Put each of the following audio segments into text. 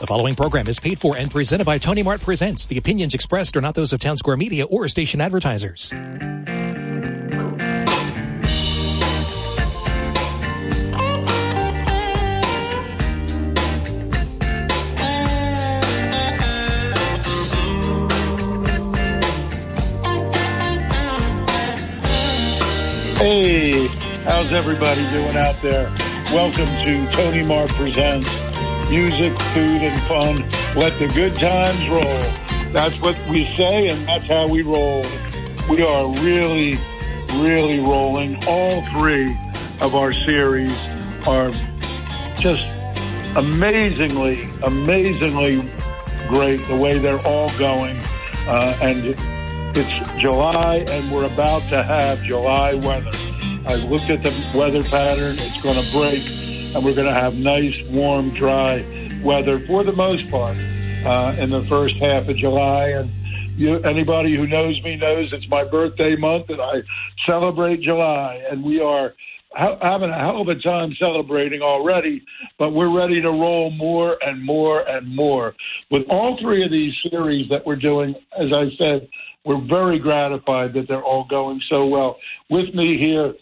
The following program is paid for and presented by Tony Mart Presents. The opinions expressed are not those of Townsquare Media or station advertisers. Hey, how's everybody doing out there? Welcome to Tony Mart Presents Music, Food, and Fun. Let the good times roll. That's what we say, and that's how we roll. We are really, really rolling. All three of our series are just amazingly, amazingly great the way they're all going. Uh, and it's July, and we're about to have July weather. I looked at the weather pattern. It's going to break, and we're going to have nice, warm, dry weather for the most part uh, in the first half of July. And you, anybody who knows me knows it's my birthday month, and I celebrate July. And we are ha- having a hell of a time celebrating already, but we're ready to roll more and more and more. With all three of these series that we're doing, as I said, we're very gratified that they're all going so well. With me here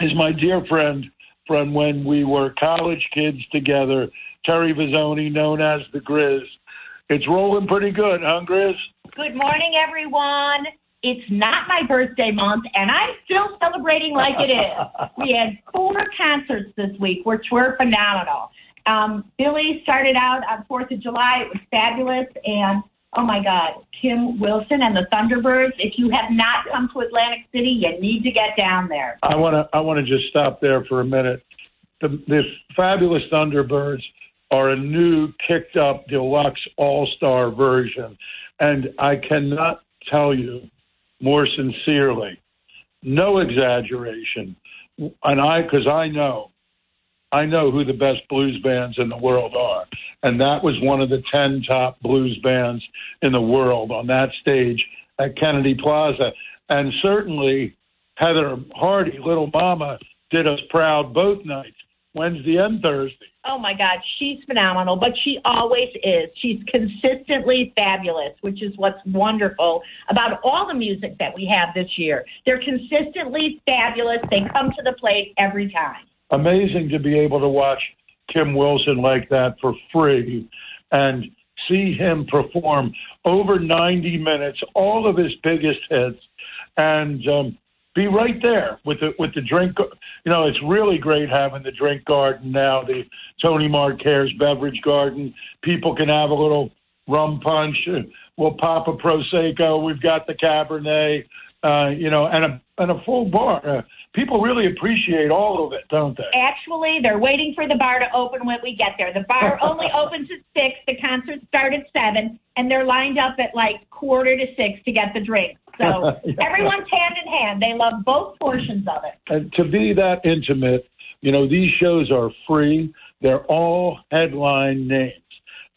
is my dear friend from when we were college kids together, Terry Vizzoni, known as the Grizz. It's rolling pretty good, huh, Grizz? Good morning, everyone. It's not my birthday month, and I'm still celebrating like it is. we had four concerts this week, which were phenomenal. Um, Billy started out on 4th of July. It was fabulous. And oh my God, Kim Wilson and the Thunderbirds. If you have not come to Atlantic City, you need to get down there. I want to I want to just stop there for a minute. The, the fabulous Thunderbirds are a new, kicked up, deluxe all star version, and I cannot tell you more sincerely, no exaggeration, and I because I know. I know who the best blues bands in the world are. And that was one of the 10 top blues bands in the world on that stage at Kennedy Plaza. And certainly Heather Hardy, Little Mama, did us proud both nights, Wednesday and Thursday. Oh my God, she's phenomenal, but she always is. She's consistently fabulous, which is what's wonderful about all the music that we have this year. They're consistently fabulous. They come to the plate every time. Amazing to be able to watch Kim Wilson like that for free and see him perform over 90 minutes, all of his biggest hits, and um, be right there with the with the drink. You know, it's really great having the drink garden now, the Tony Mart Cares beverage garden. People can have a little rum punch. We'll pop a prosecco. We've got the Cabernet. Uh, you know, and a and a full bar. Uh, people really appreciate all of it, don't they? Actually, they're waiting for the bar to open when we get there. The bar only opens at six. The concert starts at seven, and they're lined up at like quarter to six to get the drinks. So Yeah. everyone's hand in hand. They love both portions of it. And to be that intimate, you know, these shows are free. They're all headline names.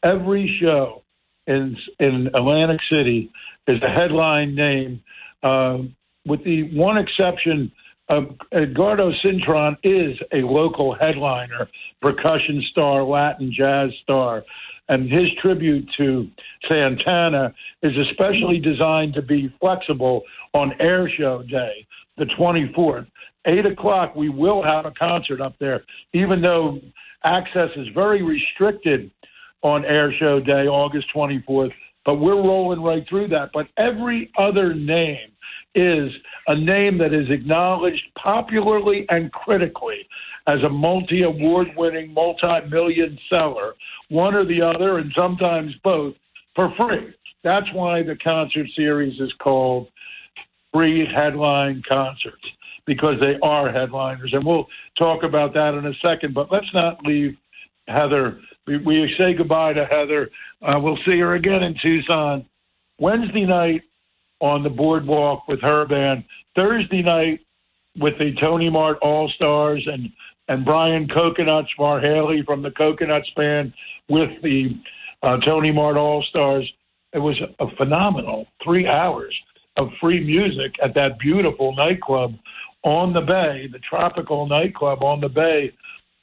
Every show in in Atlantic City is a headline name, um, with the one exception. Uh, Edgardo Cintron is a local headliner, percussion star, Latin jazz star, and his tribute to Santana is especially designed to be flexible on Air Show Day, the 24th. Eight o'clock, we will have a concert up there, even though access is very restricted on Air Show Day, August 24th. But we're rolling right through that. But every other name is a name that is acknowledged popularly and critically as a multi award winning, multi million seller, one or the other, and sometimes both, for free. That's why the concert series is called Free Headline Concerts, because they are headliners. And we'll talk about that in a second, but let's not leave Heather. We, we say goodbye to Heather. Uh, we'll see her again in Tucson Wednesday night on the boardwalk with her band. Thursday night with the Tony Mart All Stars and and Brian Coconuts Marhaley from the Coconuts band with the uh, Tony Mart All Stars. It was a phenomenal three hours of free music at that beautiful nightclub on the bay, the tropical nightclub on the bay,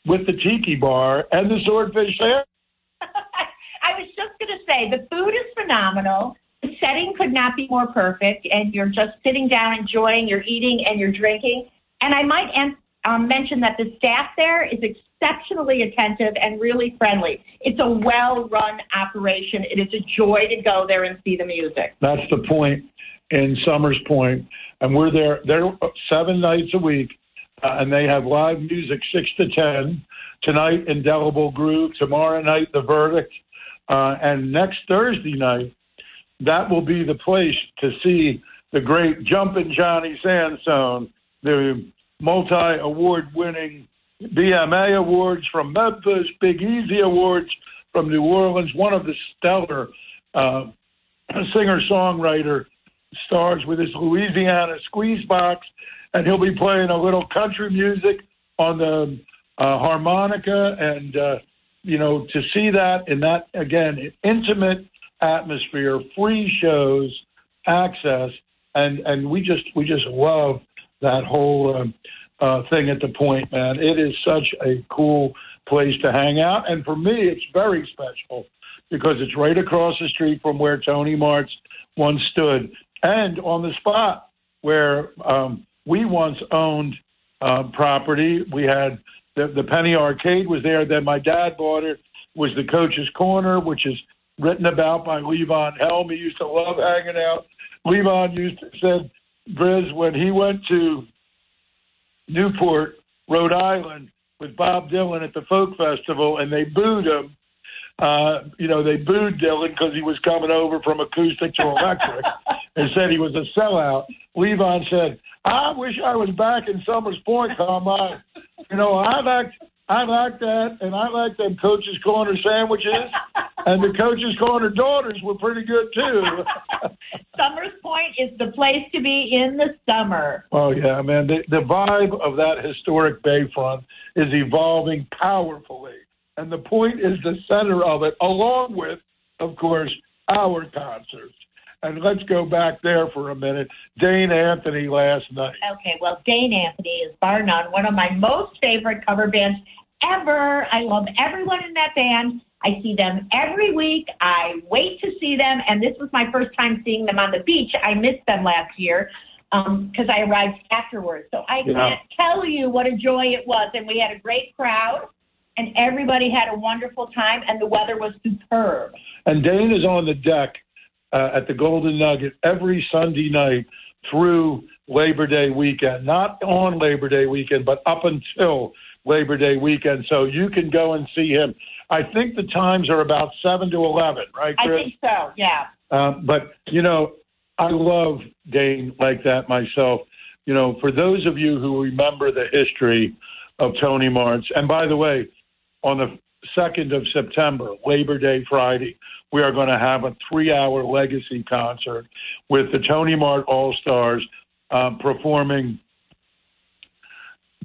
with the tiki bar and the swordfish there. I was just going to say the food is phenomenal. Setting could not be more perfect, and you're just sitting down enjoying, you're eating and you're drinking. And I might um, mention that the staff there is exceptionally attentive and really friendly. It's a well run operation. It is a joy to go there and see the music. That's the point in Somers Point, and we're there. They're seven nights a week, uh, and they have live music six to ten. Tonight, Indelible Groove. Tomorrow night, The Verdict, uh, and next Thursday night, that will be the place to see the great Jumpin' Johnny Sansone, the multi-award-winning BMA awards from Memphis, Big Easy awards from New Orleans, one of the stellar uh, singer-songwriter stars with his Louisiana squeeze box, and he'll be playing a little country music on the uh, harmonica, and uh, you know to see that in that again intimate atmosphere, free shows, access, and and we just we just love that whole um, uh, thing at the point, man. It is such a cool place to hang out, and for me, it's very special because it's right across the street from where Tony Mart's once stood and on the spot where um, we once owned uh, property. We had the, the Penny Arcade was there. Then my dad bought it. Was the Coach's Corner, which is written about by Levon Helm. He used to love hanging out. Levon used to said, Briz, when he went to Newport, Rhode Island, with Bob Dylan at the folk festival, and they booed him uh, you know, they booed Dylan because he was coming over from acoustic to electric and said he was a sellout. Levon said, I wish I was back in Somers Point, Carmine. You know, I like I like that, and I like them coaches' Corner sandwiches, and the coaches' Corner daughters were pretty good too. Somers Point is the place to be in the summer. Oh yeah, man! The, the vibe of that historic bayfront is evolving powerfully and the point is the center of it, along with, of course, our concerts. And let's go back there for a minute. Dane Anthony last night. Okay, well, Dane Anthony is bar none one of my most favorite cover bands ever. I love everyone in that band. I see them every week. I wait to see them, and this was my first time seeing them on the beach. I missed them last year because um, I arrived afterwards. So I yeah. can't tell you what a joy it was, and we had a great crowd and everybody had a wonderful time, and the weather was superb. And Dane is on the deck uh, at the Golden Nugget every Sunday night through Labor Day weekend, not on Labor Day weekend, but up until Labor Day weekend. So you can go and see him. I think the times are about 7 to 11, right, Chris? I think so, yeah. Um, but, you know, I love Dane like that myself. You know, for those of you who remember the history of Tony Mart's, and by the way, on the 2nd of September, Labor Day Friday, we are going to have a three hour legacy concert with the Tony Mart All Stars um, performing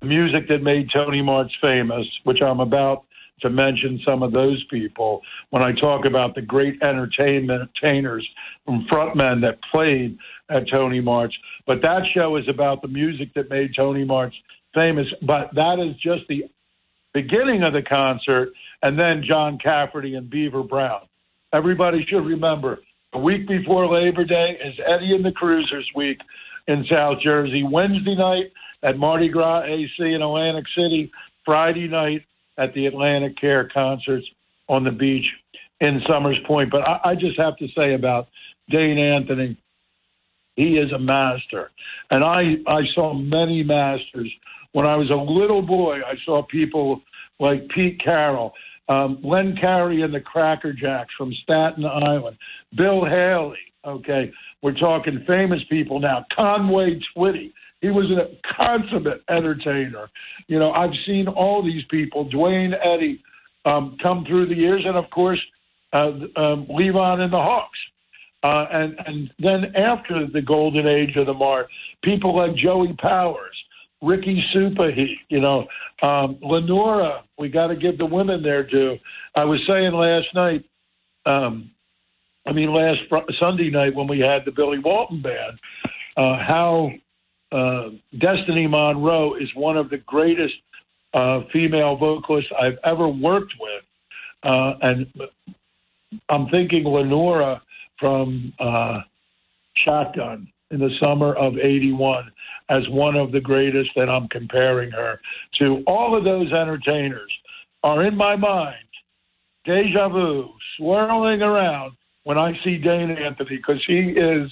music that made Tony Mart's famous, which I'm about to mention some of those people when I talk about the great entertainment, entertainers and frontmen that played at Tony Mart's. But that show is about the music that made Tony Mart's famous. But that is just the beginning of the concert, and then John Cafferty and Beaver Brown. Everybody should remember a week before Labor Day is Eddie and the Cruisers Week in South Jersey. Wednesday night at Mardi Gras AC in Atlantic City. Friday night at the AtlantiCare concerts on the beach in Somers Point. But I, I just have to say about Dane Anthony, he is a master. And I, I saw many masters when I was a little boy, I saw people like Pete Carroll, um, Len Carey and the Cracker Jacks from Staten Island, Bill Haley. Okay, we're talking famous people now. Conway Twitty. He was a consummate entertainer. You know, I've seen all these people, Duane Eddy, um, come through the years, and of course, uh, um, Levon and the Hawks. Uh, and and then after the golden age of the Mart, people like Joey Powers, Ricky Supaheat, you know, um, Lenora. We got to give the women their due. I was saying last night, um, I mean last fr- Sunday night when we had the Billy Walton band, uh, how uh, Destiny Monroe is one of the greatest uh, female vocalists I've ever worked with, uh, and I'm thinking Lenora from uh, Shotgun in the summer of 81 as one of the greatest, and I'm comparing her to all of those entertainers are in my mind deja vu swirling around when I see Dane Anthony because he is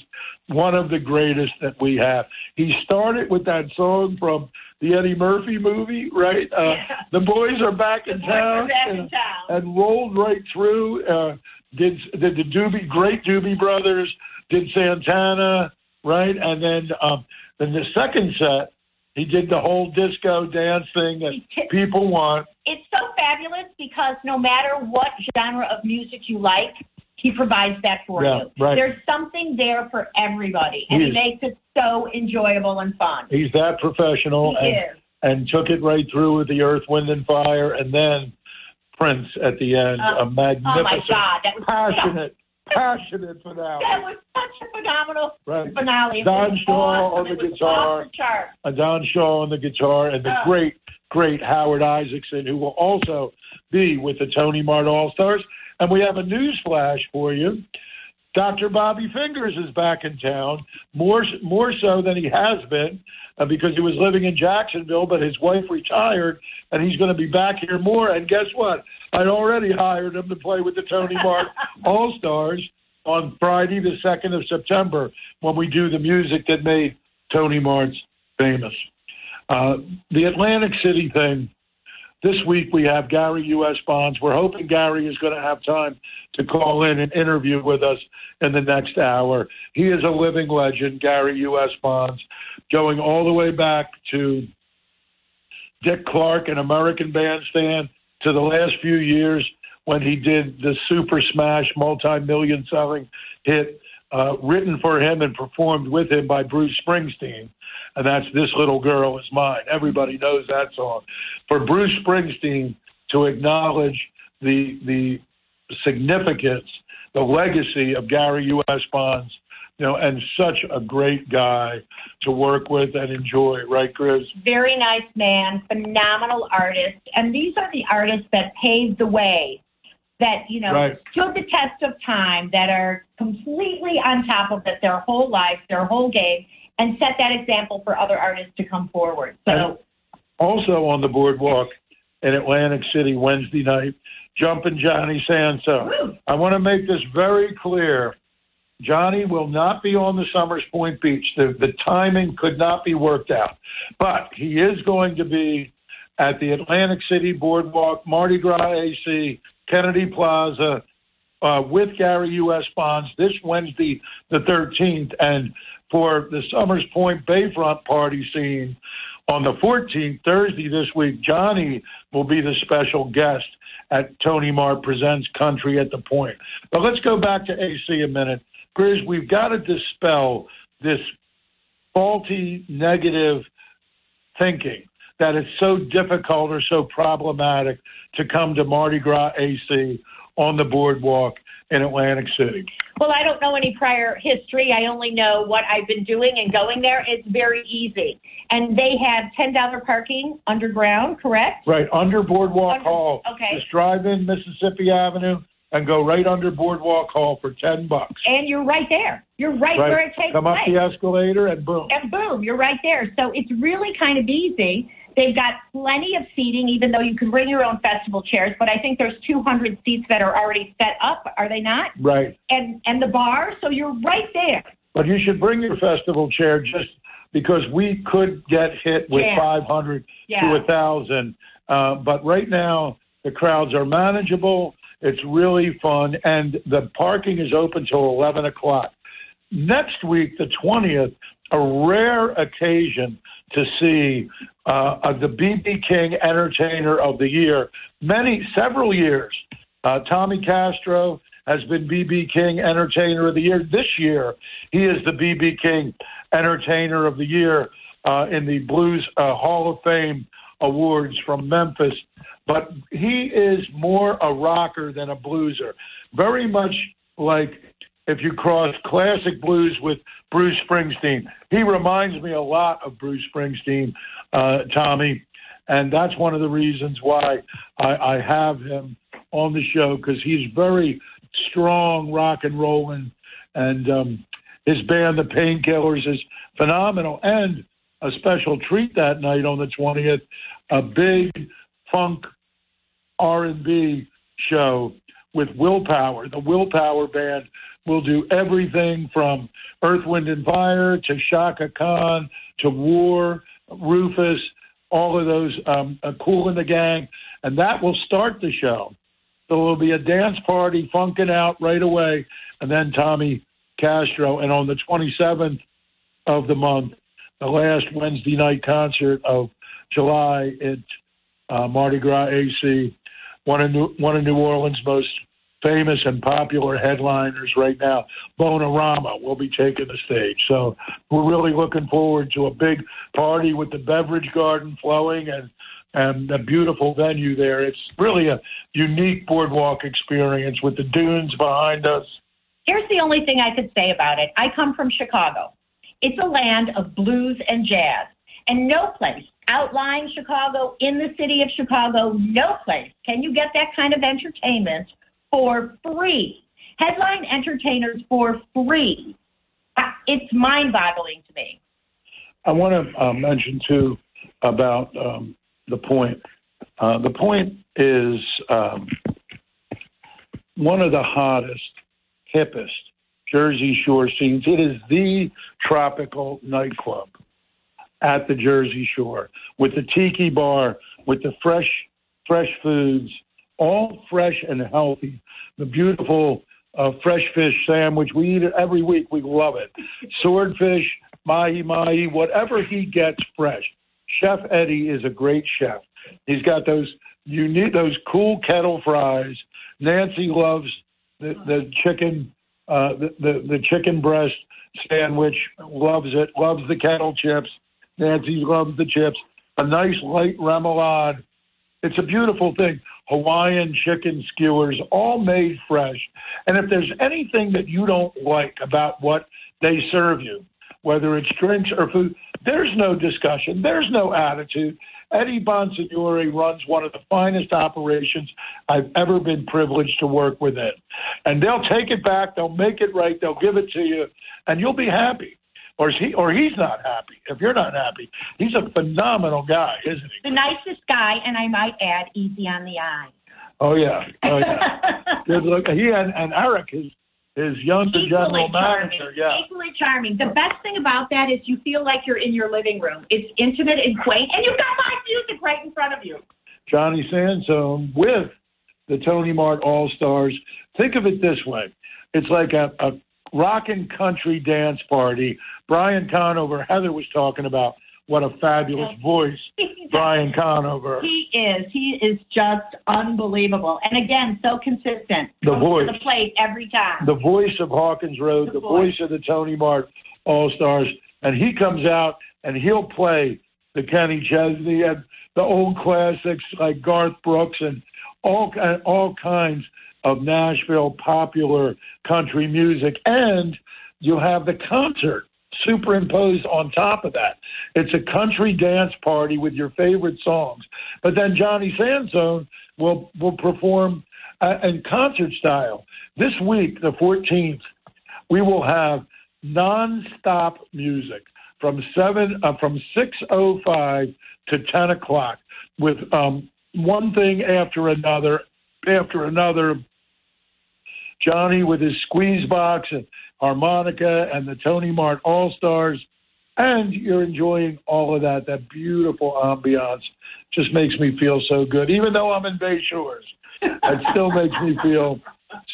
one of the greatest that we have. He started with that song from the Eddie Murphy movie, right? Uh, Yeah. The boys are back in The boys are town, back in and, town. and rolled right through. Uh, did did the Doobie great Doobie Brothers? Did Santana, right? And then um, then the second set, he did the whole disco dance thing that t- people want. it's so fabulous because no matter what genre of music you like, he provides that for Yeah, you. right. There's something there for everybody, and He he makes it so enjoyable and fun. He's that professional. He and, is. and took it right through with the Earth, Wind, and Fire, and then Prince at the end. Uh, a magnificent, Oh my God, that was passionate, passionate finale. That was such a phenomenal Right. finale. Don Shaw awesome. on the guitar. the. Uh, Don Shaw on the guitar, and the Oh. great, great Howard Isaacson, who will also be with the Tony Mart All Stars. And we have a news flash for you. Dr. Bobby Fingers is back in town, more more so than he has been, uh, because he was living in Jacksonville, but his wife retired, and he's going to be back here more. And guess what? I'd already hired him to play with the Tony Mart All Stars on Friday, the second of September, when we do the music that made Tony Mart's famous. Uh, the Atlantic City thing. This week we have Gary U.S. Bonds. We're hoping Gary is going to have time to call in and interview with us in the next hour. He is a living legend, Gary U.S. Bonds, going all the way back to Dick Clark and American Bandstand to the last few years when he did the super smash multi-million selling hit uh, written for him and performed with him by Bruce Springsteen. And that's This Little Girl Is Mine. Everybody knows that song. For Bruce Springsteen to acknowledge the, the significance, the legacy of Gary U.S. Bonds, you know, and such a great guy to work with and enjoy, right, Chris? Very nice man, phenomenal artist. And these are the artists that paved the way, that, you know, Right. stood the test of time, that are completely on top of it their whole life, their whole game, and set that example for other artists to come forward. So, Also on the boardwalk in Atlantic City Wednesday night, Jumpin' Johnny Sanso. Woo. I want to make this very clear. Johnny will not be on the Somers Point Beach. The, the timing could not be worked out. But he is going to be at the Atlantic City Boardwalk, Mardi Gras AC, Kennedy Plaza, uh, with Gary U.S. Bonds this Wednesday, the 13th. And for the Somers Point Bayfront party scene on the 14th, Thursday this week, Johnny will be the special guest at Tony Mart Presents Country at the Point. But let's go back to AC a minute. Grizz, we've got to dispel this faulty, negative thinking that it's so difficult or so problematic to come to Mardi Gras AC on the boardwalk in Atlantic City. well, I don't know any prior history. I only know what I've been doing and going there. It's very easy. And they have $10 parking underground, correct? Right under Boardwalk Under- Hall. okay. Just drive in Mississippi Avenue and go right under Boardwalk Hall for ten bucks. And you're right there. You're right, where it takes Come up place. the escalator and boom. and boom, you're right there. So it's really kind of easy. They've got plenty of seating, even though you can bring your own festival chairs. But I think there's 200 seats that are already set up, are they not? Right. And and the bar, so you're right there. But you should bring your festival chair just because we could get hit with Yeah. 500 Yeah. to a 1,000. Uh, but right now, the crowds are manageable. It's really fun. And the parking is open till 11 o'clock. Next week, the 20th, a rare occasion to see uh, uh, the BB King Entertainer of the Year. Many, several years. Uh, Tommy Castro has been BB King Entertainer of the Year. This year, he is the BB King Entertainer of the Year uh, in the Blues uh, Hall of Fame Awards from Memphis. But he is more a rocker than a blueser. Very much like if you cross classic blues with Bruce Springsteen. He reminds me a lot of Bruce Springsteen, uh, Tommy, and that's one of the reasons why I, I have him on the show because he's very strong rock and rolling, and um, his band, the Painkillers, is phenomenal. And a special treat that night on the twentieth, a big funk R and B show with Willpower. The Willpower band will do everything from Earth, Wind, and Fire to Chaka Khan to War, Rufus, all of those, um, uh, Kool and the Gang, and that will start the show. So there'll be a dance party funking out right away, and then Tommy Castro. And on the 27th of the month, the last Wednesday night concert of July at uh, Mardi Gras AC, one of New, one of New Orleans' most famous and popular headliners right now, Bonerama, will be taking the stage. So we're really looking forward to a big party with the beverage garden flowing and and a beautiful venue there. It's really a unique boardwalk experience with the dunes behind us. Here's the only thing I could say about it. I come from Chicago. It's a land of blues and jazz. And no place outlying Chicago, in the city of Chicago, no place can you get that kind of entertainment for free. Headline entertainers for free. It's mind boggling to me. I want to uh, mention, too, about um, the point. Uh, the point is um, one of the hottest, hippest Jersey Shore scenes. It is the tropical nightclub at the Jersey Shore with the tiki bar, with the fresh, fresh foods, all fresh and healthy. The beautiful uh, fresh fish sandwich. We eat it every week. We love it. Swordfish, mahi mahi, whatever he gets fresh. Chef Eddie is a great chef. He's got those need those cool kettle fries. Nancy loves the, the chicken uh, the, the the chicken breast sandwich. Loves it. Loves the kettle chips. Nancy loves the chips. A nice light remoulade. It's a beautiful thing. Hawaiian chicken skewers, all made fresh. And if there's anything that you don't like about what they serve you, whether it's drinks or food, there's no discussion. There's no attitude. Eddie Bonsignore runs one of the finest operations I've ever been privileged to work within. And they'll take it back, they'll make it right, they'll give it to you, and you'll be happy. Or he or he's not happy. If you're not happy, he's a phenomenal guy, isn't he? The nicest guy, and I might add, easy on the eye. Oh yeah, oh yeah. Good look. He and, and Eric, his his younger Equally general charming. manager. Yeah. Equally charming. The best thing about that is you feel like you're in your living room. It's intimate and quaint, and you've got live music right in front of you. Johnny Sansone with the Tony Mart All Stars. Think of it this way: it's like a, a rock and country dance party. Brian Conover, Heather was talking about what a fabulous voice Brian Conover. He is. He is just unbelievable. And again, so consistent. The voice. The plate every time. the voice of Hawkins Road, The the, voice. voice of the Tony Mart All Stars, and he comes out and he'll play the Kenny Chesney and the old classics like Garth Brooks and all all kinds of Nashville popular country music, and you'll have the concert superimposed on top of that. It's a country dance party with your favorite songs, but then Johnny Sansone will will perform uh, in concert style this week, the 14th we will have nonstop music from seven uh, from six oh five to ten o'clock with um, one thing after another after another. Johnny with his squeeze box and harmonica and the Tony Mart All Stars, and you're enjoying all of that. That beautiful ambiance just makes me feel so good. Even though I'm in Bay Shores, it still makes me feel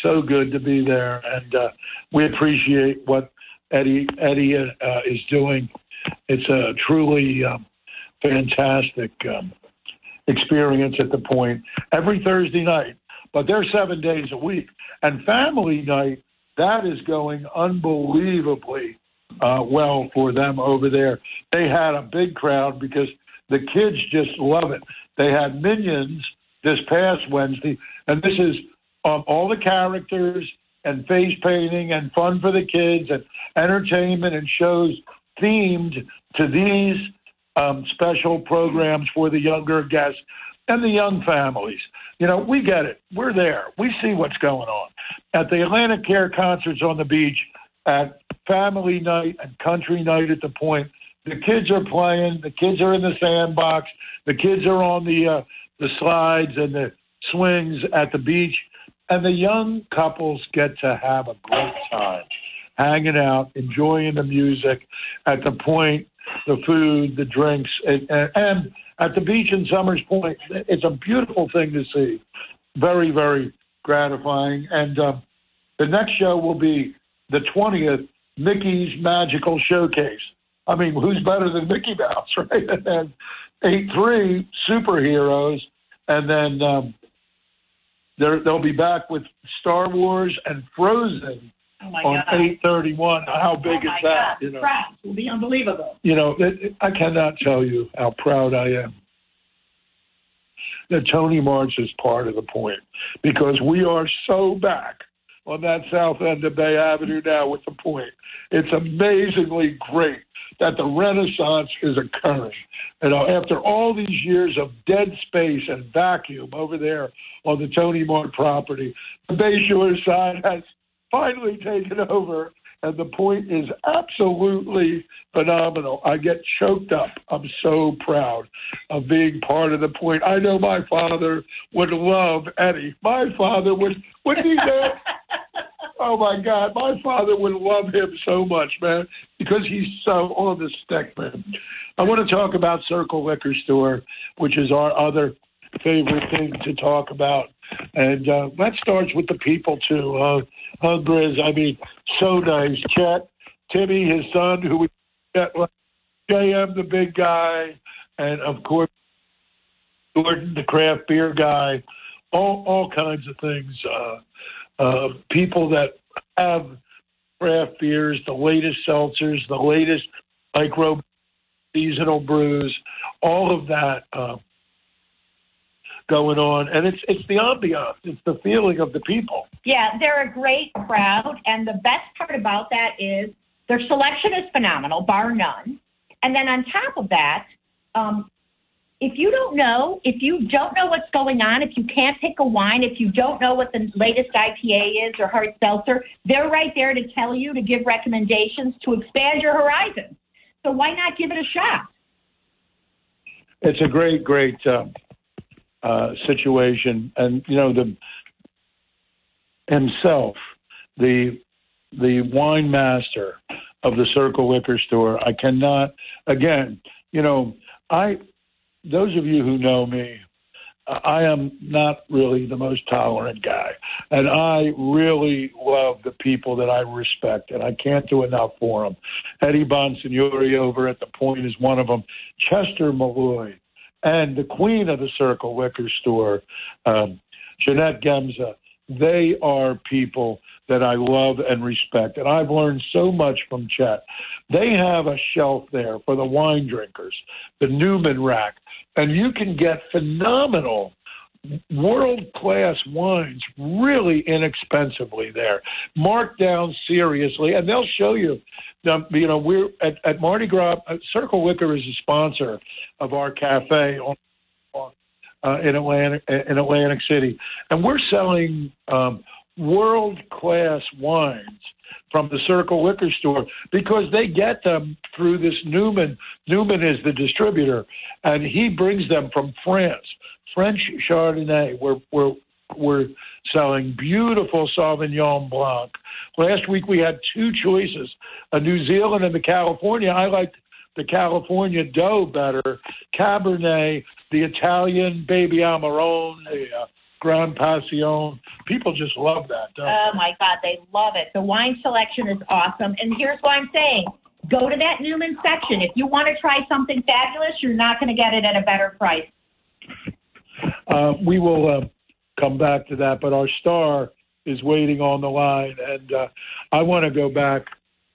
so good to be there, and uh, we appreciate what Eddie Eddie uh, is doing. It's a truly um, fantastic um, experience at the point every Thursday night, but they're seven days a week, and family night that is going unbelievably uh, well for them over there. They had a big crowd because the kids just love it. They had minions this past Wednesday, and this is um, all the characters and face painting and fun for the kids and entertainment and shows themed to these um, special programs for the younger guests and the young families. You know, we get it. We're there. We see what's going on. At the AtlantiCare concerts on the beach, at family night and country night at the point, the kids are playing. The kids are in the sandbox. The kids are on the uh, the slides and the swings at the beach, and the young couples get to have a great time, hanging out, enjoying the music. At the point, the food, the drinks, and, and at the beach in Somers Point, it's a beautiful thing to see. Very, very gratifying. And uh, the next show will be the 20th Mickey's Magical Showcase. I mean, who's better than Mickey Mouse, right? And then eight three superheroes, and then um, they'll be back with Star Wars and Frozen Oh on eight thirty one. How big oh is that? God. You know, will be unbelievable. you know, it, it- I cannot tell you how proud I am that Tony March is part of the point because we are so back on that south end of Bay Avenue now with the point. It's amazingly great that the renaissance is occurring. You know, after all these years of dead space and vacuum over there on the Tony Mart property, the Bayshore side has finally taken over, and the point is absolutely phenomenal. I get choked up. I'm so proud of being part of the point. I know my father would love Eddie. My father would, wouldn't he, man? Oh my God, my father would love him so much, man, because he's so on the stick, man. I want to talk about Circle Liquor Store, which is our other favorite thing to talk about, and uh, that starts with the people too. Uh, uh, Briz, I mean, so nice. Chet, Timmy, his son, who we JM, the big guy, and of course Jordan, the craft beer guy, all all kinds of things. Uh, uh, people that have craft beers, the latest seltzers, the latest micro seasonal brews, all of that uh, going on, and it's it's the ambiance, it's the feeling of the people. Yeah, they're a great crowd, and the best part about that is their selection is phenomenal, bar none. And then on top of that, um, if you don't know, if you don't know what's going on, if you can't pick a wine, if you don't know what the latest IPA is or hard seltzer, they're right there to tell you to give recommendations to expand your horizon. So why not give it a shot? It's a great, great uh, uh, situation, and you know the himself, the the wine master of the Circle Liquor Store. I cannot again, you know, I those of you who know me, I am not really the most tolerant guy, and I really love the people that I respect, and I can't do enough for them. Eddie Bonsignori over at the Point is one of them. Chester Malloy, and the queen of the Circle Liquor Store, um, Jeanette Gemza. They are people that I love and respect, and I've learned so much from Chet. They have a shelf there for the wine drinkers, the Newman rack, and you can get phenomenal world class wines really inexpensively there, marked down seriously, and they'll show you. Um, you know, we're at, at Mardi Gras. Uh, Circle Liquor is a sponsor of our cafe on, on uh, in Atlantic in Atlantic City, and we're selling um, world class wines from the Circle Liquor Store because they get them through this Newman. Newman is the distributor, and he brings them from France. French Chardonnay. We're we're we're selling beautiful Sauvignon Blanc. Last week we had two choices: a New Zealand and the California. I liked the California Dough better. Cabernet, the Italian Baby Amarone, the uh, Grand Passion. People just love that. Don't Oh my God, they love it. The wine selection is awesome. And here's what I'm saying. Go to that Newman section. If you want to try something fabulous, you're not going to get it at a better price. Uh, we will uh, come back to that, but our star is waiting on the line, and uh, I want to go back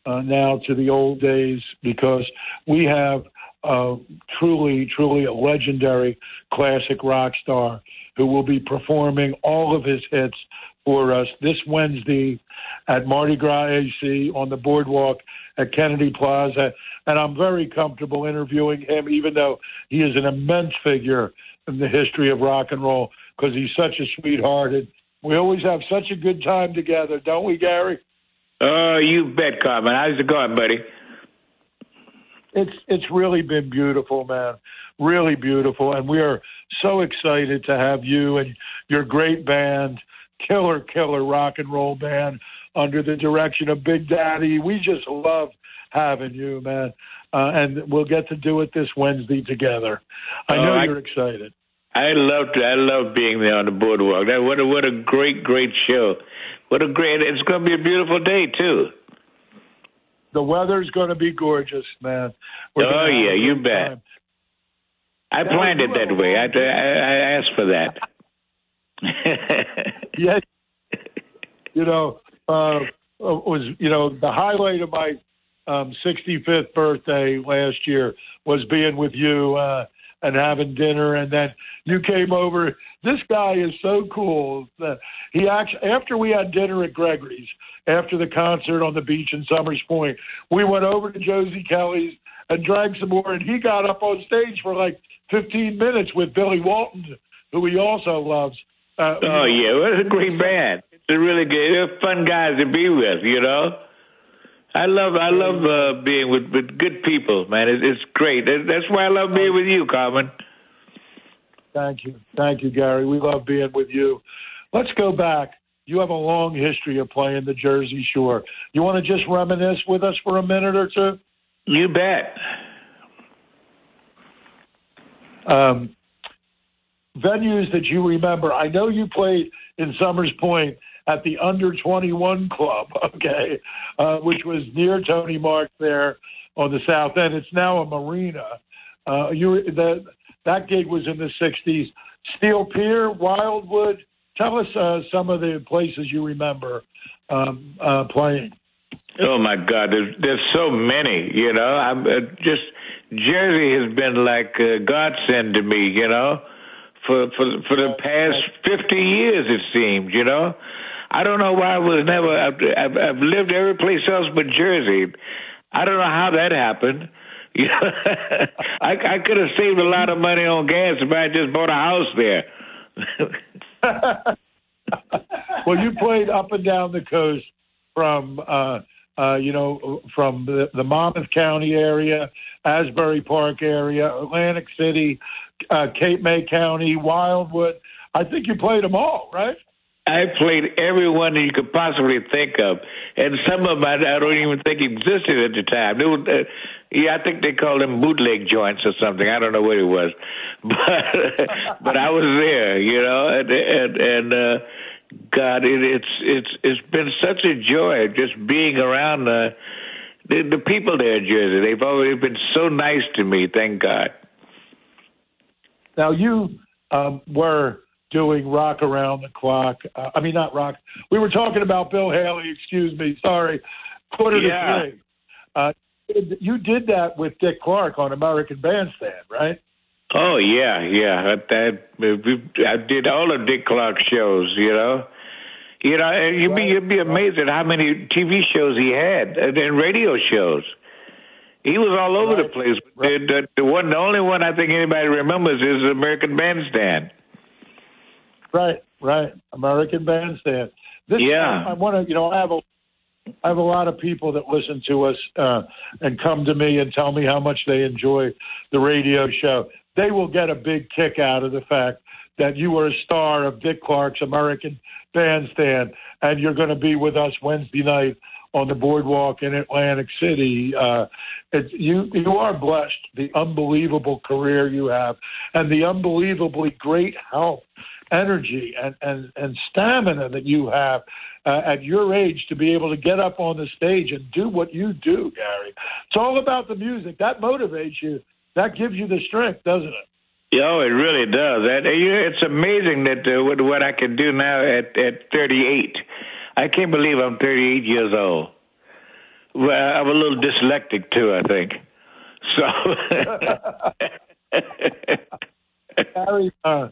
uh, now to the old days because we have uh, truly, truly a legendary classic rock star who will be performing all of his hits for us this Wednesday at Mardi Gras AC on the boardwalk at Kennedy Plaza. And I'm very comfortable interviewing him, even though he is an immense figure in the history of rock and roll, because he's such a sweetheart. And we always have such a good time together, don't we, Gary? Oh, you bet, Carmen. How's it going, buddy? It's it's really been beautiful, man. Really beautiful, and we are so excited to have you and your great band, killer, killer rock and roll band, under the direction of Big Daddy. We just love having you, man. Uh, and we'll get to do it this Wednesday together. I know Oh, I- you're excited. I love to, I love being there on the boardwalk. That what a what a great great show. What a great it's going to be a beautiful day too. The weather's going to be gorgeous, man. We're Oh, yeah, you bet. time. I planned it that way. I, I, I asked for that. Yeah, you know, uh, was you know the highlight of my um, 65th birthday last year was being with you uh, and having dinner, and then you came over. This guy is so cool. That he actually, after we had dinner at Gregory's, after the concert on the beach in Somers Point, we went over to Josie Kelly's and drank some more, and he got up on stage for like 15 minutes with Billy Walton, who he also loves. Uh, oh yeah, what a great band. It's a really good. They're fun guys to be with. You know. I love I love uh, being with, with good people, man. It, it's great. That's why I love being with you, Carmen. Thank you. Thank you, Gary. We love being with you. Let's go back. You have a long history of playing the Jersey Shore. You want to just reminisce with us for a minute or two? You bet. Um, venues that you remember. I know you played in Somers Point at the Under 21 Club, okay, uh, which was near Tony Mark there on the south end. It's now a marina. Uh, you the, that gig was in the 60s. Steel Pier, Wildwood. Tell us uh, some of the places you remember um, uh, playing. Oh my God, there's there's so many. You know, I'm uh, just Jersey has been like a godsend to me. You know, for for for the past fifty years it seems. You know, I don't know why I was never. I've, I've, I've lived every place else but Jersey. I don't know how that happened. You know, I, I could have saved a lot of money on gas if I had just bought a house there. well, you played up and down the coast from, uh, uh, you know, from the, the Monmouth County area, Asbury Park area, Atlantic City, uh, Cape May County, Wildwood. I think you played them all, right? I played everyone that you could possibly think of, and some of them I, I don't even think existed at the time. They were, uh, yeah, I think they called them bootleg joints or something. I don't know what it was, but but I was there, you know, and and, and uh, God, it, it's it's it's been such a joy just being around the, the the people there in Jersey. They've always been so nice to me. Thank God. Now you um, were doing rock around the clock. Uh, I mean, not rock. We were talking about Bill Haley. Excuse me. Sorry. Quarter Yeah. to three. Uh, you did that with Dick Clark on American Bandstand, right? Oh yeah, yeah. That, I did all of Dick Clark shows. You know, you know, you'd be you'd be amazed at how many TV shows he had and radio shows. He was all over the Right. place. The, the, the one, the only one I think anybody remembers is American Bandstand. Right, right. American Bandstand. This, Yeah. I, want to, you know, I have a, I have a lot of people that listen to us uh, and come to me and tell me how much they enjoy the radio show. They will get a big kick out of the fact that you were a star of Dick Clark's American Bandstand, and you're going to be with us Wednesday night on the boardwalk in Atlantic City. Uh, it's, you you are blessed. The unbelievable career you have, and the unbelievably great health, energy, and and and stamina that you have uh, at your age to be able to get up on the stage and do what you do, Gary. It's all about the music. That motivates you. That gives you the strength, doesn't it? Oh, it really does. That you know, it's amazing that uh, what, what I can do now at at 38. I can't believe I'm 38 years old. Well, I'm a little dyslexic too, I think. So. Gary, uh,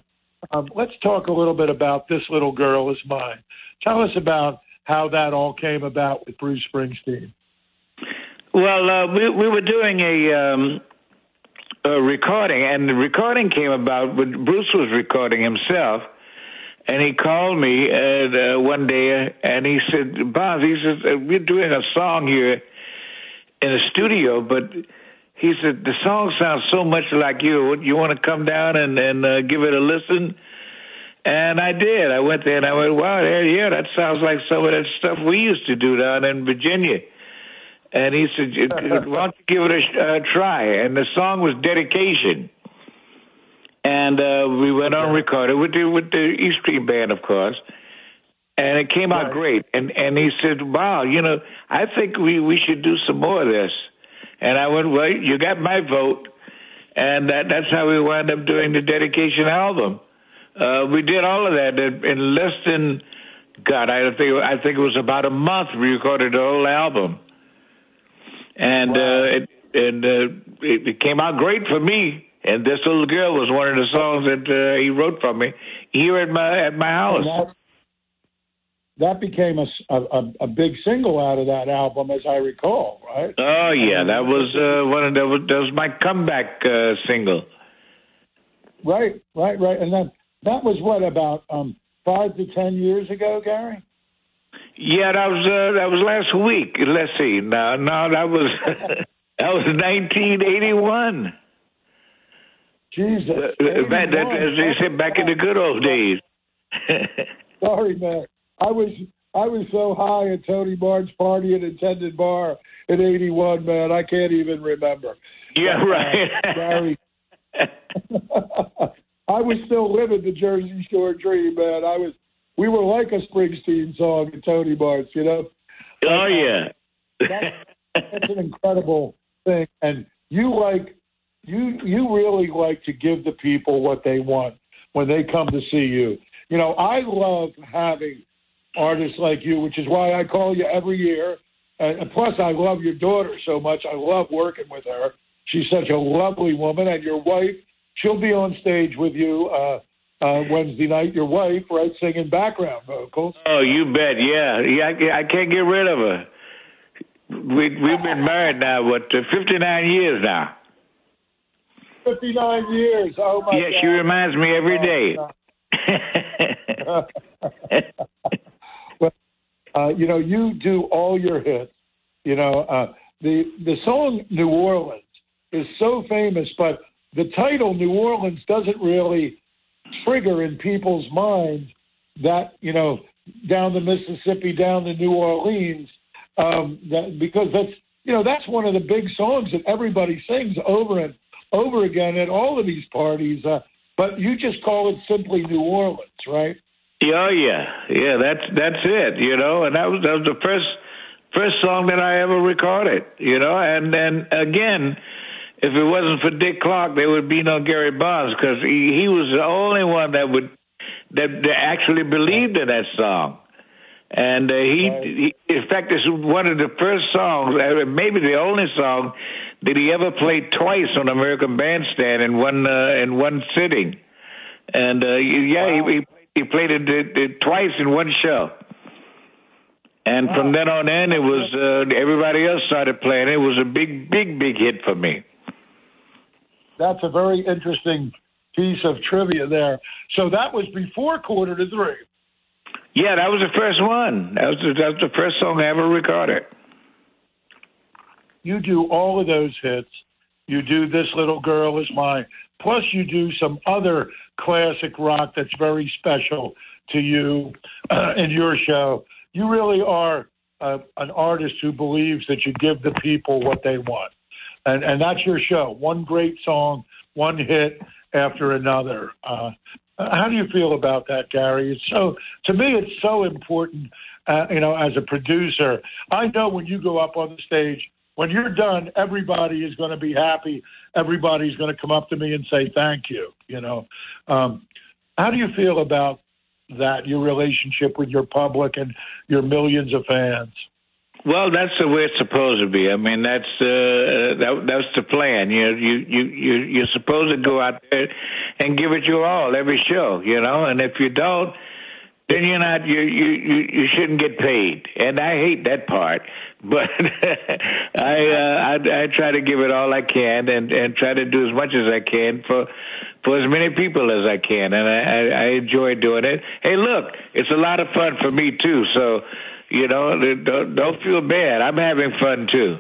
um, let's talk a little bit about this little girl is mine. Tell us about how that all came about with Bruce Springsteen. Well, uh, we we were doing a, um, a recording, and the recording came about when Bruce was recording himself, and he called me and, uh, one day and he said, Bob, he says, we're doing a song here in the studio, but he said, the song sounds so much like you. You want to come down and, and uh, give it a listen? And I did. I went there and I went, wow, yeah, that sounds like some of that stuff we used to do down in Virginia. And he said, why don't you give it a uh, try? And the song was Dedication. And uh, we went on recorded with the, with the East Street Band, of course. And it came out great. And, and he said, wow, you know, I think we, we should do some more of this. And I went, well, you got my vote. And that, that's how we wound up doing the dedication album. Uh, we did all of that in less than God. I think I think it was about a month. We recorded the whole album, and wow. uh, it, and uh, it, it came out great for me. And this little girl was one of the songs that uh, he wrote for me here at my at my house. That, that, became a, a a big single out of that album, as I recall, right? Oh yeah, that was uh, one of the, that was my comeback uh, single. Right, right, right, and then that was what about um, five to ten years ago, Gary? Yeah, that was uh, that was last week. Let's see. No, no, that was that was 1981. Jesus, uh, back, that, as they said, back in the good old days. Sorry, man. I was I was so high at Tony Martin's party and attended Bar in '81, man. I can't even remember. Yeah, right. Uh, Gary. I was still living the Jersey Shore dream, man. I was. We were like a Springsteen song at Tony Mart's, you know. Oh yeah. that's, that's an incredible thing, and you like you you really like to give the people what they want when they come to see you. You know, I love having artists like you, which is why I call you every year. And plus, I love your daughter so much. I love working with her. She's such a lovely woman, and your wife she'll be on stage with you uh, uh, Wednesday night. Your wife, right, singing background vocals. Oh, you bet. Yeah, yeah. I, I can't get rid of her. We we've been married now, what, uh, fifty nine years now. Fifty nine years. Oh my. Yeah, God. she reminds me every day. uh, you know, you do all your hits. You know, uh, the the song New Orleans is so famous, but the title New Orleans doesn't really trigger in people's minds that you know down the Mississippi, down to New Orleans, um, that, because that's you know that's one of the big songs that everybody sings over and over again at all of these parties. Uh, but you just call it simply New Orleans, right? Yeah, oh, yeah, yeah. That's that's it. You know, and that was that was the first first song that I ever recorded. You know, and then again if it wasn't for Dick Clark, there would be no Gary Barnes because he, he was the only one that would that, that actually believed in that song. And uh, he, he, in fact, this is one of the first songs, uh, maybe the only song that he ever played twice on American Bandstand in one uh, in one sitting. And uh, yeah, wow. he, he played it, it, it twice in one show. And wow. from then on in, it was uh, everybody else started playing. It was a big, big, big hit for me that's a very interesting piece of trivia there. So that was before quarter to three. Yeah, that was the first one. That was the, that was the first song I ever recorded. You do all of those hits. You do "This Little Girl Is Mine." Plus, you do some other classic rock that's very special to you uh, in your show. You really are uh, an artist who believes that you give the people what they want and and that's your show. One great song, one hit after another. Uh, how do you feel about that, Gary? It's so to me, it's so important. Uh, you know, as a producer, I know when you go up on the stage, when you're done, everybody is going to be happy. Everybody's going to come up to me and say thank you. You know, um, how do you feel about that? Your relationship with your public and your millions of fans. Well, that's the way it's supposed to be. I mean, that's uh, that, that's the plan. You you you you you're supposed to go out there and give it your all every show, you know. And if you don't, then you're not you you you, shouldn't get paid, and I hate that part. But I, uh, I I try to give it all I can and and try to do as much as I can for for as many people as I can, and I, I, I enjoy doing it. Hey, look, it's a lot of fun for me too. So, you know, don't, don't feel bad. I'm having fun too.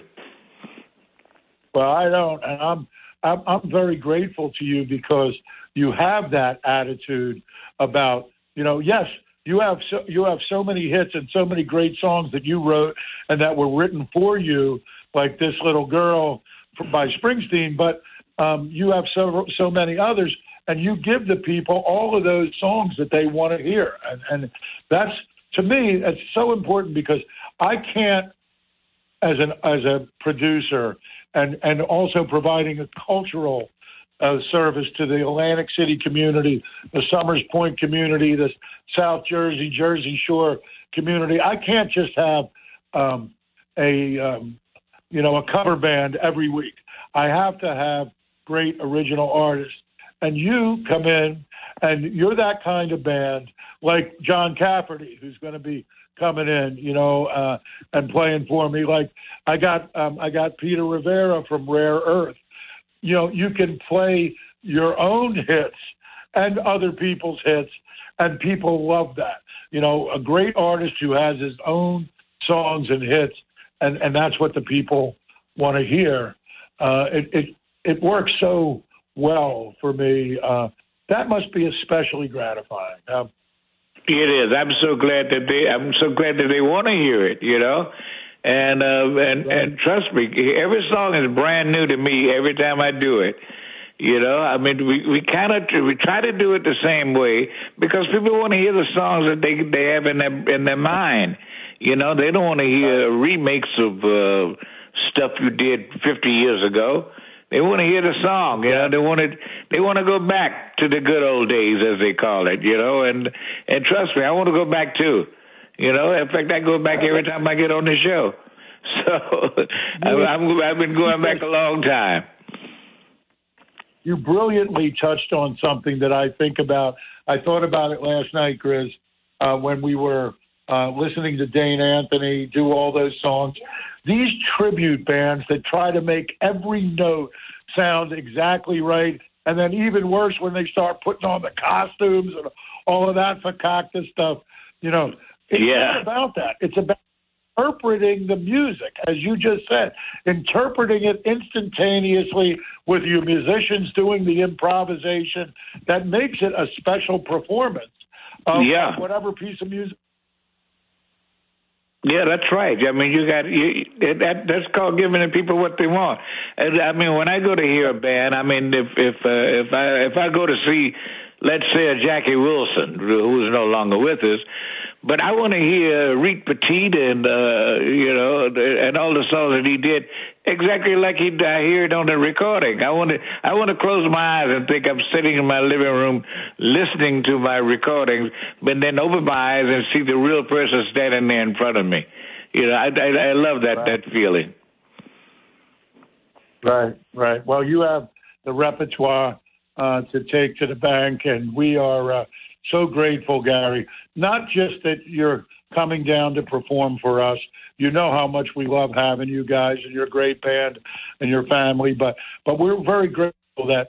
Well, I don't, and I'm I'm, I'm very grateful to you because you have that attitude about you know yes you have so, you have so many hits and so many great songs that you wrote and that were written for you, like this little girl by Springsteen. But um, you have so so many others, and you give the people all of those songs that they want to hear, and, and that's to me it's so important because I can't as an as a producer and and also providing a cultural uh, service to the Atlantic City community, the Somers Point community, the South Jersey, Jersey Shore community. I can't just have um, a um, you know a cover band every week. I have to have great original artists, and you come in and you're that kind of band, like John Cafferty, who's going to be coming in, you know, uh, and playing for me. Like I got um, I got Peter Rivera from Rare Earth you know, you can play your own hits and other people's hits, and people love that. You know, a great artist who has his own songs and hits, and and that's what the people want to hear. Uh, it it it works so well for me. Uh, that must be especially gratifying. Um, it is. I'm so glad that they. I'm so glad that they want to hear it. You know, and uh, and and trust me, every song is brand new to me every time I do it. You know, I mean, we we kind of we try to do it the same way because people want to hear the songs that they they have in their in their mind. You know, they don't want to hear remakes of uh, stuff you did 50 years ago. They want to hear the song. You know, they want to they want to go back to the good old days, as they call it. You know, and and trust me, I want to go back too. You know, in fact, I go back every time I get on the show. So I'm, I've been going back a long time. You brilliantly touched on something that I think about. I thought about it last night, Grizz, uh, when we were uh, listening to Dane Anthony do all those songs. These tribute bands that try to make every note sound exactly right, and then even worse when they start putting on the costumes and all of that fakakta stuff. You know, it's yeah. not about that. It's about interpreting the music, as you just said, interpreting it instantaneously with your musicians doing the improvisation that makes it a special performance of yeah. whatever piece of music. Yeah, that's right. I mean, you got you, that. That's called giving the people what they want. And I mean, when I go to hear a band, I mean, if if uh, if I if I go to see, let's say, a Jackie Wilson, who's no longer with us, but I want to hear Reet Petite and uh, you know and all the songs that he did exactly like he I hear it on the recording. I want to I want to close my eyes and think I'm sitting in my living room listening to my recordings, but then open my eyes and see the real person standing there in front of me. You know, I I, I love that right. that feeling. Right, right. Well, you have the repertoire uh, to take to the bank, and we are. Uh, so grateful, Gary. Not just that you're coming down to perform for us. You know how much we love having you guys and your great band and your family, but but we're very grateful that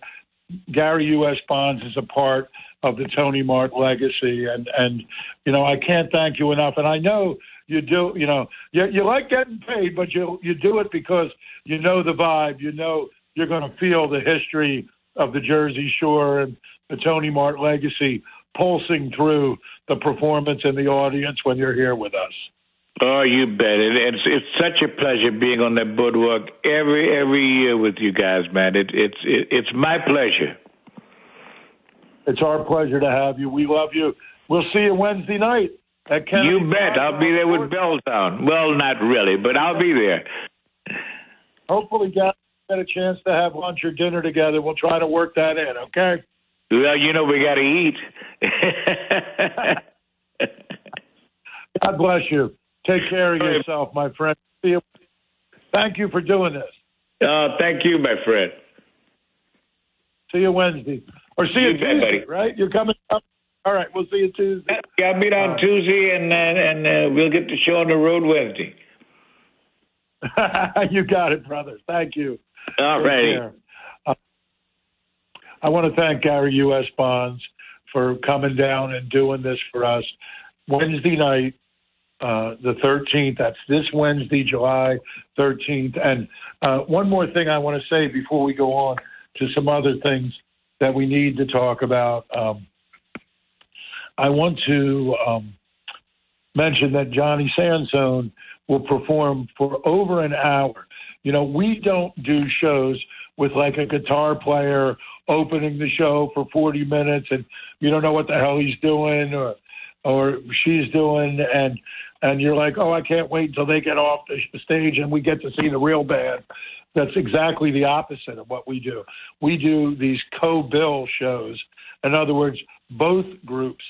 Gary U.S. Bonds is a part of the Tony Mart legacy, and and you know I can't thank you enough. And I know you do. You know you you like getting paid, but you you do it because you know the vibe. You know you're going to feel the history of the Jersey Shore and the Tony Mart legacy pulsing through the performance and the audience when you're here with us. Oh, you bet it. It's it's such a pleasure being on that boardwalk every every year with you guys, man. It, it's it, it's my pleasure. It's our pleasure to have you. We love you. We'll see you Wednesday night at Kennedy. You bet. I'll be there with Belltown. Well, not really, but I'll be there. Hopefully, guys, get a chance to have lunch or dinner together. We'll try to work that in. Okay. Well, you know, we got to eat. God bless you. Take care of yourself, my friend. Thank you for doing this. Oh, thank you, my friend. See you Wednesday. Or see you, you Tuesday, right? You're coming up. All right, we'll see you Tuesday. Yeah, meet on Tuesday, and uh, and uh, we'll get the show on the road Wednesday. you got it, brother. Thank you. All right. I want to thank Gary U.S. Bonds for coming down and doing this for us. Wednesday night, uh, the 13th. That's this Wednesday, July 13th. And uh, one more thing I want to say before we go on to some other things that we need to talk about. Um, I want to um, mention that Johnny Sansone will perform for over an hour. You know, we don't do shows with like a guitar player opening the show for 40 minutes and you don't know what the hell he's doing or or she's doing and and you're like, oh, I can't wait until they get off the stage and we get to see the real band. That's exactly the opposite of what we do. We do these co-bill shows. In other words, both groups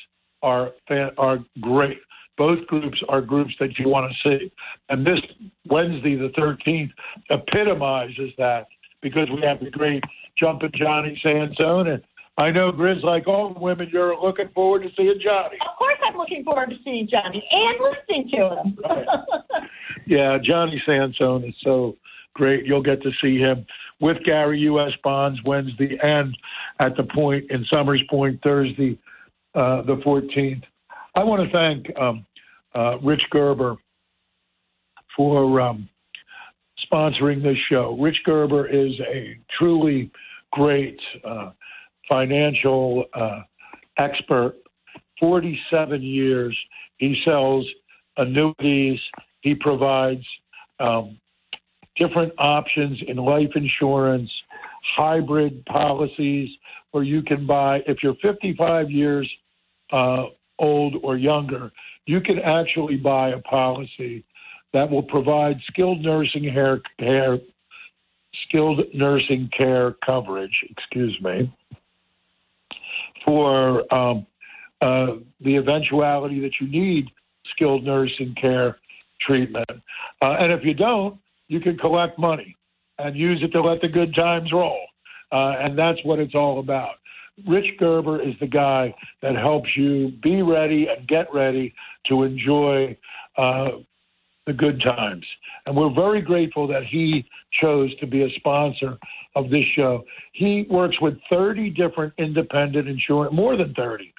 are are great. Both groups are groups that you want to see. And this Wednesday, the 13th, epitomizes that because we have the great Jumpin' Johnny Sansone and I know, Grizz, like all women, you're looking forward to seeing Johnny. Of course, I'm looking forward to seeing Johnny and listening to him. right. Yeah, Johnny Sansone is so great. You'll get to see him with Gary U.S. Bonds Wednesday and at the point in Somers Point Thursday, uh, the 14th. I want to thank um, uh, Rich Gerber for um, sponsoring this show. Rich Gerber is a truly great uh, financial uh, expert. 47 years. He sells annuities. He provides um, different options in life insurance, hybrid policies where you can buy, if you're 55 years uh, old or younger, you can actually buy a policy that will provide skilled nursing care, care skilled nursing care coverage, excuse me, for um, uh, the eventuality that you need skilled nursing care treatment. Uh, and if you don't, you can collect money and use it to let the good times roll. Uh, and that's what it's all about. Rich Gerber is the guy that helps you be ready and get ready to enjoy uh, the good times. And we're very grateful that he chose to be a sponsor of this show. He works with 30 different independent insurance, more than 30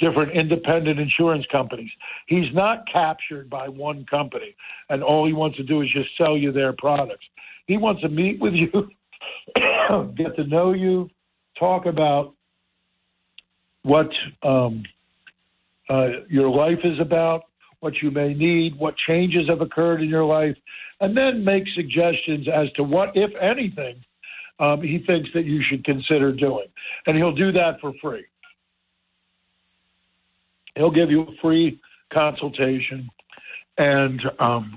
different independent insurance companies. He's not captured by one company, and all he wants to do is just sell you their products. He wants to meet with you, get to know you, talk about what um, uh, your life is about, what you may need, what changes have occurred in your life, and then make suggestions as to what, if anything, um, he thinks that you should consider doing. And he'll do that for free. He'll give you a free consultation. And um,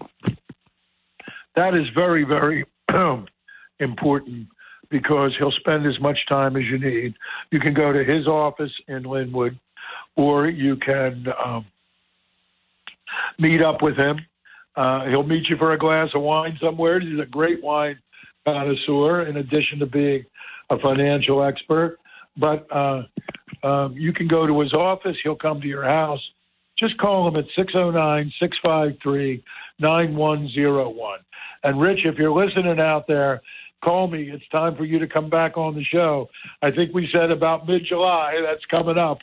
that is very, very important because he'll spend as much time as you need. You can go to his office in Linwood, or you can um, meet up with him. Uh, he'll meet you for a glass of wine somewhere. He's a great wine connoisseur, in addition to being a financial expert. But uh, um, you can go to his office. He'll come to your house. Just call him at 609 653 9101. And Rich, if you're listening out there, call me. It's time for you to come back on the show. I think we said about mid July. That's coming up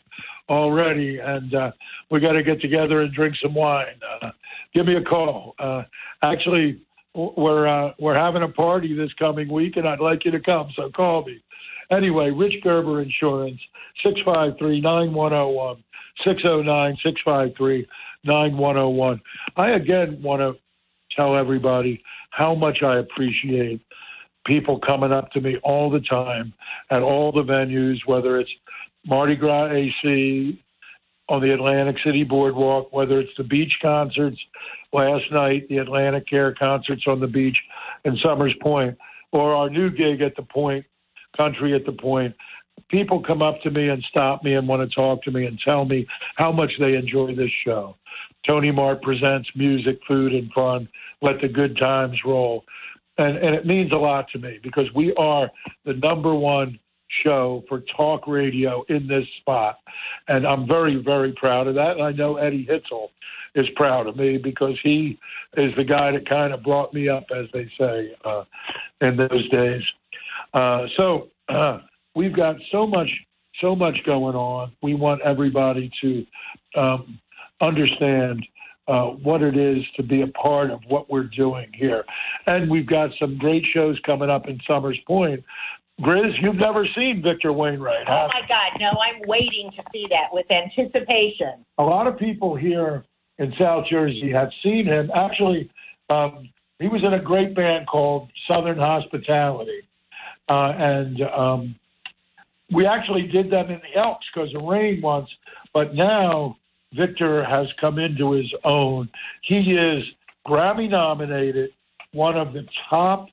already. And uh, we got to get together and drink some wine. Uh, give me a call. Uh, actually, we're uh, we're having a party this coming week, and I'd like you to come. So call me. Anyway, Rich Gerber Insurance, six five three nine one zero oh one six zero oh nine six five three nine one zero oh one. I again want to tell everybody how much I appreciate people coming up to me all the time at all the venues, whether it's Mardi Gras AC, on the Atlantic City Boardwalk, whether it's the beach concerts last night, the AtlantiCare concerts on the beach in Somers Point, or our new gig at the Point, Country at the Point. People come up to me and stop me and want to talk to me and tell me how much they enjoy this show. Tony Mart presents music, food, and fun. Let the good times roll. And, and it means a lot to me because we are the number one show for talk radio in this spot. And I'm very, very proud of that. And I know Eddie Hitzel is proud of me because he is the guy that kind of brought me up, as they say, uh, in those days. Uh, so uh, we've got so much, so much going on. We want everybody to um, understand uh, what it is to be a part of what we're doing here. And we've got some great shows coming up in Somers Point. Grizz, you've never seen Victor Wainwright. Oh my God, no! I'm waiting to see that with anticipation. A lot of people here in South Jersey have seen him. Actually, um, he was in a great band called Southern Hospitality, uh, and um, we actually did them in the Elks because of rain once. But now Victor has come into his own. He is Grammy nominated, one of the top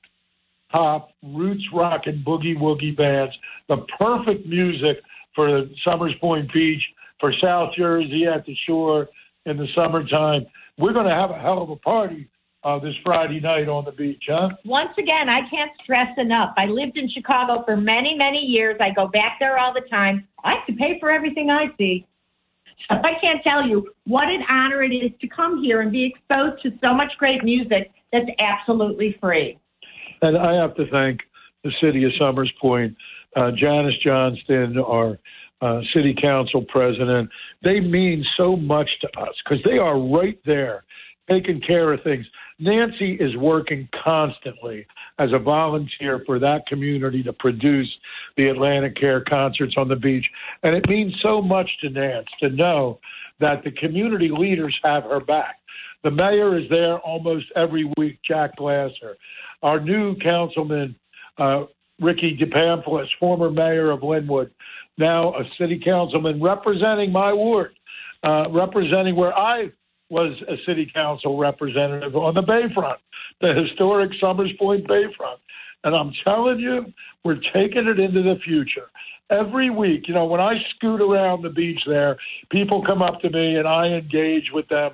top roots and boogie woogie bands, the perfect music for Somers Point Beach, for South Jersey at the shore in the summertime. We're going to have a hell of a party uh, this Friday night on the beach, huh? Once again, I can't stress enough. I lived in Chicago for many, many years. I go back there all the time. I have to pay for everything I see. I can't tell you what an honor it is to come here and be exposed to so much great music that's absolutely free. And I have to thank the city of Somers Point, uh, Janice Johnston, our uh, city council president. They mean so much to us because they are right there taking care of things. Nancy is working constantly as a volunteer for that community to produce the AtlantiCare concerts on the beach. And it means so much to Nance to know that the community leaders have her back. The mayor is there almost every week, Jack Glasser. Our new councilman, uh, Ricky DePamphilis, former mayor of Linwood, now a city councilman representing my ward, uh, representing where I was a city council representative on the Bayfront, the historic Somers Point Bayfront. And I'm telling you, we're taking it into the future. Every week, you know, when I scoot around the beach there, people come up to me and I engage with them.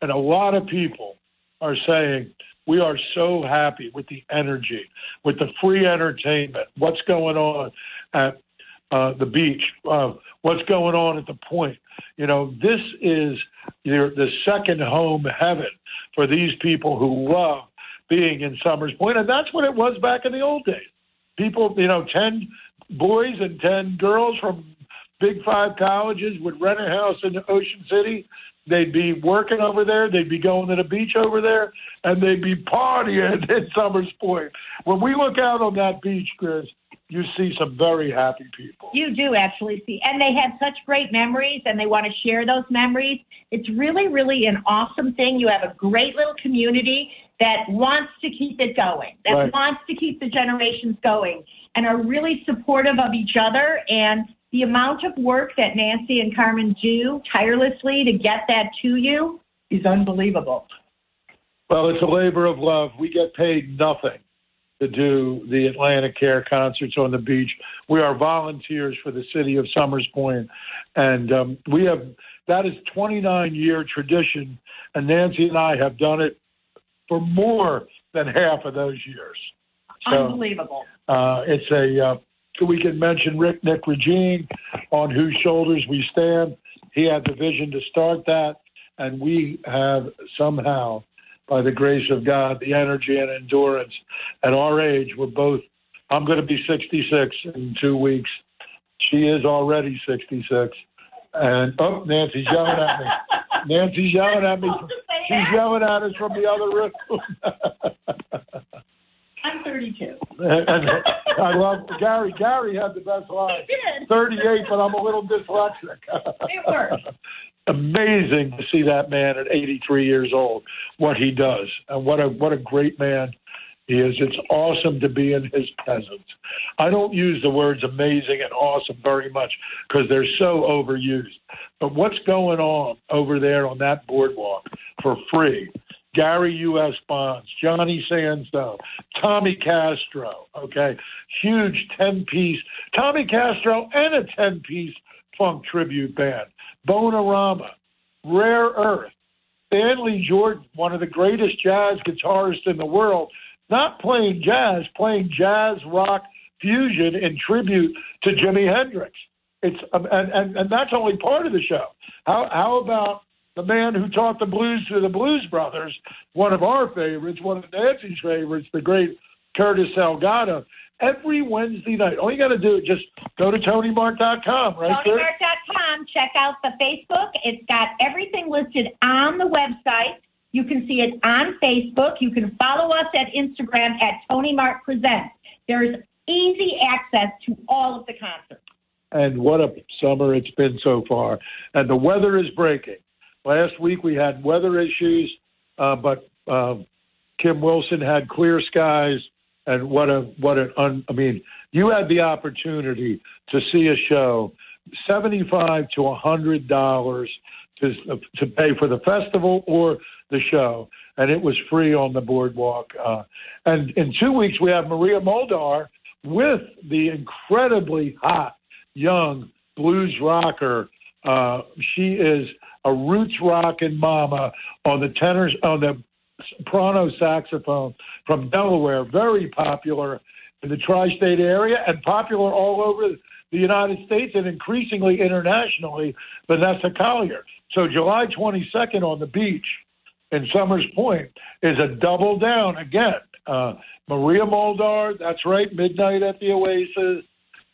And a lot of people are saying, we are so happy with the energy, with the free entertainment, what's going on at uh, the beach, uh, what's going on at the point. You know, this is your, the second home heaven for these people who love being in Somers Point, and that's what it was back in the old days. People, you know, ten boys and ten girls from Big Five colleges would rent a house in Ocean City. They'd be working over there. They'd be going to the beach over there, and they'd be partying in Somers Point. When we look out on that beach, Chris, you see some very happy people. You do actually see, and they have such great memories, and they want to share those memories. It's really, really an awesome thing. You have a great little community that wants to keep it going, that right. wants to keep the generations going, and are really supportive of each other. And the amount of work that Nancy and Carmen do tirelessly to get that to you is unbelievable. Well, it's a labor of love. We get paid nothing to do the AtlantiCare concerts on the beach. We are volunteers for the city of Somers Point, and um, we have that is 29 year tradition, and Nancy and I have done it for more than half of those years. So, Unbelievable. Uh, it's a uh, we can mention Rick Nick Regine, on whose shoulders we stand. He had the vision to start that, and we have somehow by the grace of God, the energy and endurance. At our age, we're both, I'm going to be 66 in two weeks. She is already 66. And, oh, Nancy's yelling at me. Nancy's yelling at me. She's yelling at us from the other room. I'm 32. and, and I love Gary. Gary had the best line. 38, but I'm a little dyslexic. it works amazing to see that man at 83 years old, what he does, and what a what a great man he is. It's awesome to be in his presence. I don't use the words amazing and awesome very much because they're so overused. But what's going on over there on that boardwalk for free? Gary U.S. Bonds, Johnny Sansone, Tommy Castro, okay? Huge 10 piece, Tommy Castro and a 10 piece funk tribute band. Bonerama, Rare Earth, Stanley Jordan, one of the greatest jazz guitarists in the world, not playing jazz, playing jazz, rock, fusion in tribute to Jimi Hendrix. It's um, and, and and that's only part of the show. How how about the man who taught the blues to the Blues Brothers, one of our favorites, one of Nancy's favorites, the great Curtis Salgado. Every Wednesday night, all you got to do is just go to TonyMart.com, right? TonyMart.com. Check out the Facebook. It's got everything listed on the website. You can see it on Facebook. You can follow us at Instagram at Tony Mart Presents. There's easy access to all of the concerts. And what a summer it's been so far. And the weather is breaking. Last week we had weather issues, uh, but uh, Kim Wilson had clear skies. And what a what an un, I mean, you had the opportunity to see a show, seventy five to a hundred dollars to to pay for the festival or the show, and it was free on the boardwalk. Uh, and in two weeks we have Maria Muldaur with the incredibly hot young blues rocker. Uh, she is a roots rockin' mama on the tenors on the soprano saxophone from Delaware, very popular in the tri-state area and popular all over the United States and increasingly internationally. Vanessa Collier. So July 22nd on the beach in Somers Point is a double down again. Uh, Maria Muldaur, that's right, Midnight at the Oasis.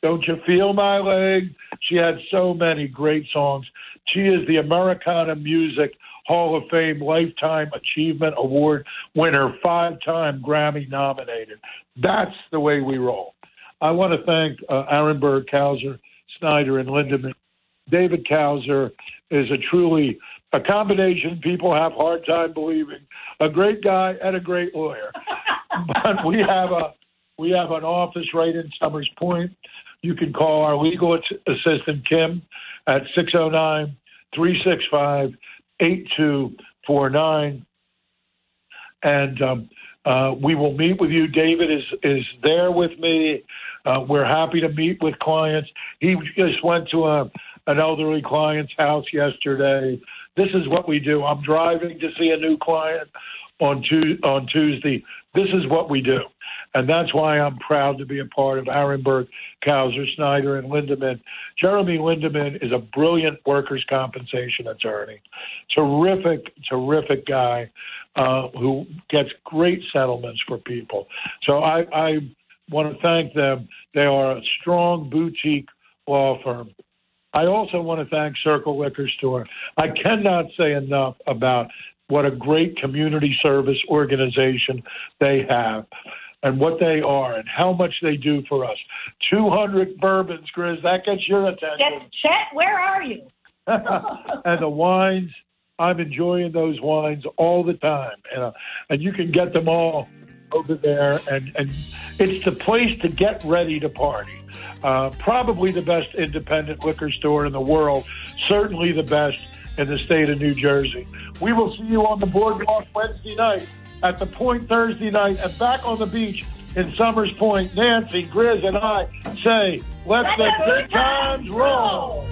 Don't you feel my leg? She had so many great songs. She is the Americana Music Hall of Fame Lifetime Achievement Award winner, five time Grammy nominated. That's the way we roll. I want to thank uh, Arenberg, Kauser, Snyder, and Lindemann. David Kauser is a truly a combination people have hard time believing. A great guy and a great lawyer. but we have a we have an office right in Somers Point. You can call our legal assistant Kim at 609 365 8249. And um, uh, we will meet with you. David is, is there with me. Uh, we're happy to meet with clients. He just went to a, an elderly client's house yesterday this is what we do. I'm driving to see a new client on tu- on Tuesday. This is what we do. And that's why I'm proud to be a part of Arenberg, Kauser, Snyder, and Lindemann. Jeremy Lindemann is a brilliant workers' compensation attorney. Terrific, terrific guy uh, who gets great settlements for people. So I, I want to thank them. They are a strong boutique law firm. I also want to thank Circle Liquor Store. I cannot say enough about what a great community service organization they have and what they are and how much they do for us. 200 bourbons, Grizz, that gets your attention. Yes, Chet, where are you? and the wines, I'm enjoying those wines all the time. And, uh, and you can get them all over there, and, and it's the place to get ready to party. Uh, probably the best independent liquor store in the world, certainly the best in the state of New Jersey. We will see you on the boardwalk Wednesday night, at the Point Thursday night, and back on the beach in Somers Point. Nancy, Grizz, and I say, let, let the good times roll.